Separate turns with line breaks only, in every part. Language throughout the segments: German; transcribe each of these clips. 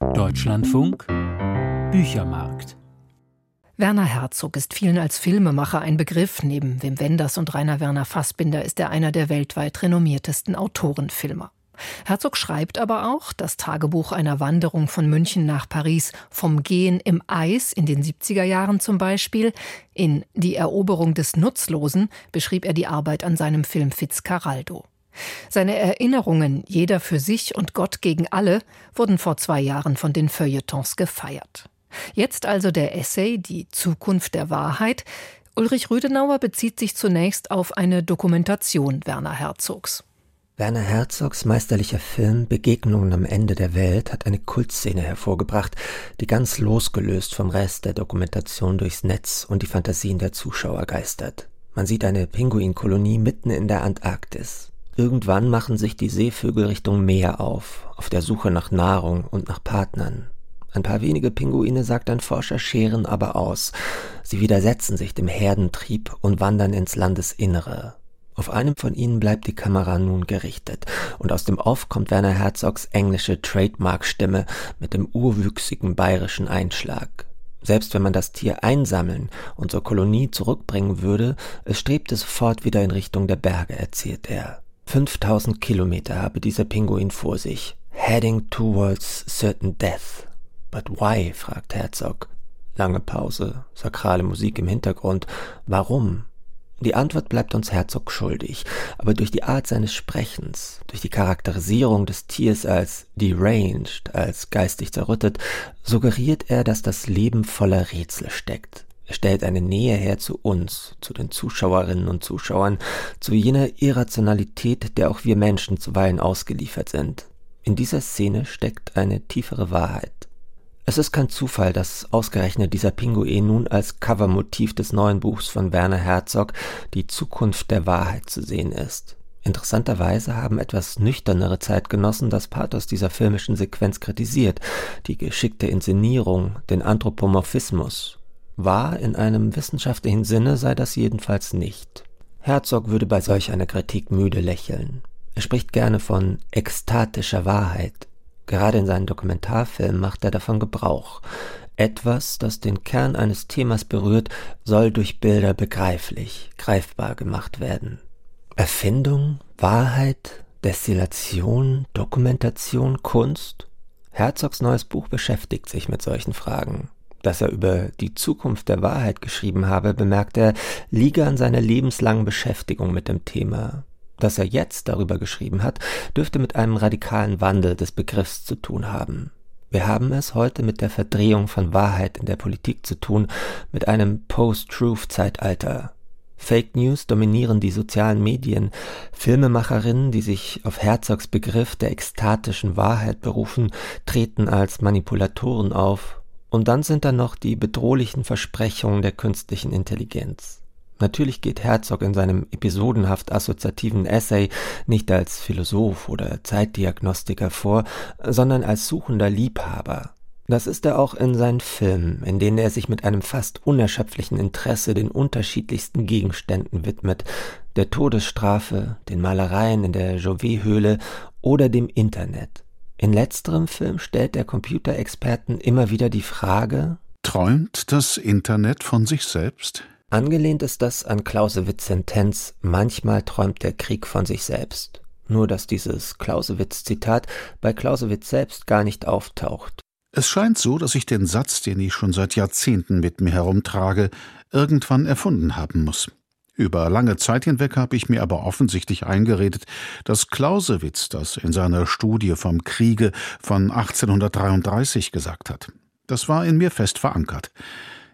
Deutschlandfunk Büchermarkt
Werner Herzog ist vielen als Filmemacher ein Begriff. Neben Wim Wenders und Rainer Werner Fassbinder ist er einer der weltweit renommiertesten Autorenfilmer. Herzog schreibt aber auch das Tagebuch einer Wanderung von München nach Paris, vom Gehen im Eis in den 70er Jahren zum Beispiel. In Die Eroberung des Nutzlosen beschrieb er die Arbeit an seinem Film Fitzcarraldo. Seine Erinnerungen, jeder für sich und Gott gegen alle, wurden vor zwei Jahren von den Feuilletons gefeiert. Jetzt also der Essay Die Zukunft der Wahrheit. Ulrich Rüdenauer bezieht sich zunächst auf eine Dokumentation Werner Herzogs.
Werner Herzogs meisterlicher Film Begegnungen am Ende der Welt hat eine Kultszene hervorgebracht, die ganz losgelöst vom Rest der Dokumentation durchs Netz und die Fantasien der Zuschauer geistert. Man sieht eine Pinguinkolonie mitten in der Antarktis. Irgendwann machen sich die Seevögel Richtung Meer auf, auf der Suche nach Nahrung und nach Partnern. Ein paar wenige Pinguine, sagt ein Forscher, scheren aber aus. Sie widersetzen sich dem Herdentrieb und wandern ins Landesinnere, auf einem von ihnen bleibt die Kamera nun gerichtet, und aus dem Off kommt Werner Herzogs englische Trademark-Stimme mit dem urwüchsigen bayerischen Einschlag. Selbst wenn man das Tier einsammeln und zur Kolonie zurückbringen würde, es strebte sofort wieder in Richtung der Berge, erzählt er. 5000 Kilometer habe dieser Pinguin vor sich. Heading towards certain death. But why? fragt Herzog. Lange Pause, sakrale Musik im Hintergrund. Warum? Die Antwort bleibt uns Herzog schuldig, aber durch die Art seines Sprechens, durch die Charakterisierung des Tiers als deranged, als geistig zerrüttet, suggeriert er, dass das Leben voller Rätsel steckt. Er stellt eine Nähe her zu uns, zu den Zuschauerinnen und Zuschauern, zu jener Irrationalität, der auch wir Menschen zuweilen ausgeliefert sind. In dieser Szene steckt eine tiefere Wahrheit. Es ist kein Zufall, dass ausgerechnet dieser Pinguin nun als Covermotiv des neuen Buchs von Werner Herzog Die Zukunft der Wahrheit zu sehen ist. Interessanterweise haben etwas nüchternere Zeitgenossen das Pathos dieser filmischen Sequenz kritisiert, die geschickte Inszenierung, den Anthropomorphismus. Wahr in einem wissenschaftlichen Sinne sei das jedenfalls nicht. Herzog würde bei solch einer Kritik müde lächeln. Er spricht gerne von ekstatischer Wahrheit, Gerade in seinen Dokumentarfilmen macht er davon Gebrauch. Etwas, das den Kern eines Themas berührt, soll durch Bilder begreiflich, greifbar gemacht werden. Erfindung, Wahrheit, Destillation, Dokumentation, Kunst? Herzogs neues Buch beschäftigt sich mit solchen Fragen. Dass er über die Zukunft der Wahrheit geschrieben habe, bemerkt er, liege an seiner lebenslangen Beschäftigung mit dem Thema. Dass er jetzt darüber geschrieben hat, dürfte mit einem radikalen Wandel des Begriffs zu tun haben. Wir haben es heute mit der Verdrehung von Wahrheit in der Politik zu tun, mit einem Post-Truth-Zeitalter. Fake News dominieren die sozialen Medien. Filmemacherinnen, die sich auf Herzogs Begriff der ekstatischen Wahrheit berufen, treten als Manipulatoren auf. Und dann sind da noch die bedrohlichen Versprechungen der künstlichen Intelligenz. Natürlich geht Herzog in seinem episodenhaft assoziativen Essay nicht als Philosoph oder Zeitdiagnostiker vor, sondern als suchender Liebhaber. Das ist er auch in seinen Filmen, in denen er sich mit einem fast unerschöpflichen Interesse den unterschiedlichsten Gegenständen widmet, der Todesstrafe, den Malereien in der Jouvet-Höhle oder dem Internet. In letzterem Film stellt der Computerexperten immer wieder die Frage
Träumt das Internet von sich selbst?
Angelehnt ist das an Clausewitz' Sentenz Manchmal träumt der Krieg von sich selbst. Nur dass dieses Clausewitz-Zitat bei Clausewitz selbst gar nicht auftaucht.
Es scheint so, dass ich den Satz, den ich schon seit Jahrzehnten mit mir herumtrage, irgendwann erfunden haben muss. Über lange Zeit hinweg habe ich mir aber offensichtlich eingeredet, dass Clausewitz das in seiner Studie vom Kriege von 1833 gesagt hat. Das war in mir fest verankert.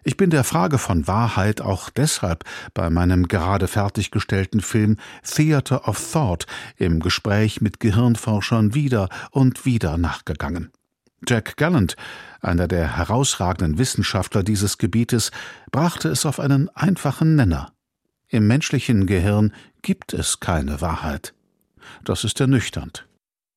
Ich bin der Frage von Wahrheit auch deshalb bei meinem gerade fertiggestellten Film Theater of Thought im Gespräch mit Gehirnforschern wieder und wieder nachgegangen. Jack Gallant, einer der herausragenden Wissenschaftler dieses Gebietes, brachte es auf einen einfachen Nenner. Im menschlichen Gehirn gibt es keine Wahrheit. Das ist ernüchternd.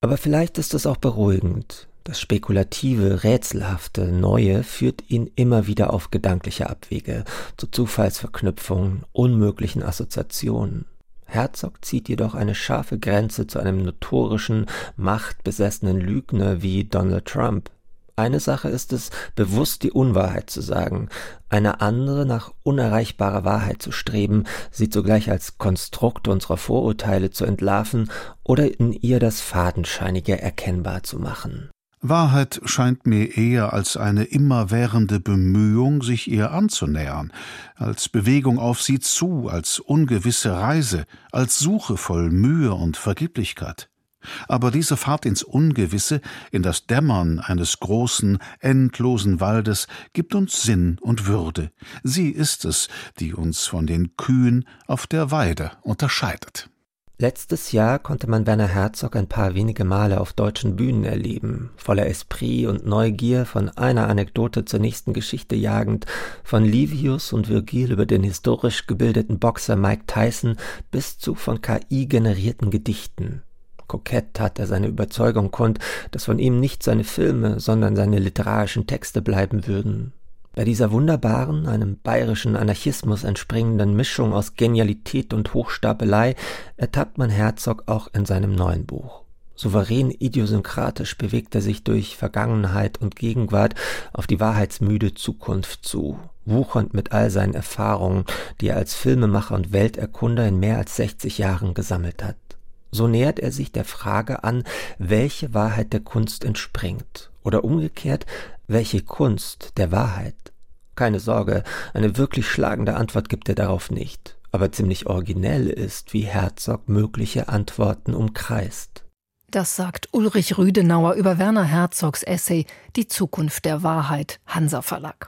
Aber vielleicht ist es auch beruhigend. Das spekulative, rätselhafte Neue führt ihn immer wieder auf gedankliche Abwege, zu Zufallsverknüpfungen, unmöglichen Assoziationen. Herzog zieht jedoch eine scharfe Grenze zu einem notorischen, machtbesessenen Lügner wie Donald Trump. Eine Sache ist es, bewusst die Unwahrheit zu sagen, eine andere nach unerreichbarer Wahrheit zu streben, sie zugleich als Konstrukt unserer Vorurteile zu entlarven oder in ihr das Fadenscheinige erkennbar zu machen.
Wahrheit scheint mir eher als eine immerwährende Bemühung, sich ihr anzunähern, als Bewegung auf sie zu, als ungewisse Reise, als Suche voll Mühe und Vergeblichkeit. Aber diese Fahrt ins Ungewisse, in das Dämmern eines großen, endlosen Waldes, gibt uns Sinn und Würde. Sie ist es, die uns von den Kühen auf der Weide unterscheidet.
Letztes Jahr konnte man Werner Herzog ein paar wenige Male auf deutschen Bühnen erleben, voller Esprit und Neugier, von einer Anekdote zur nächsten Geschichte jagend, von Livius und Virgil über den historisch gebildeten Boxer Mike Tyson bis zu von KI generierten Gedichten. Kokett tat er seine Überzeugung kund, dass von ihm nicht seine Filme, sondern seine literarischen Texte bleiben würden. Bei dieser wunderbaren, einem bayerischen Anarchismus entspringenden Mischung aus Genialität und Hochstapelei ertappt man Herzog auch in seinem neuen Buch. Souverän idiosynkratisch bewegt er sich durch Vergangenheit und Gegenwart auf die wahrheitsmüde Zukunft zu, wuchernd mit all seinen Erfahrungen, die er als Filmemacher und Welterkunder in mehr als 60 Jahren gesammelt hat. So nähert er sich der Frage an, welche Wahrheit der Kunst entspringt, oder umgekehrt, welche Kunst der Wahrheit. Keine Sorge, eine wirklich schlagende Antwort gibt er darauf nicht, aber ziemlich originell ist, wie Herzog mögliche Antworten umkreist.
Das sagt Ulrich Rüdenauer über Werner Herzogs Essay Die Zukunft der Wahrheit, Hansa Verlag.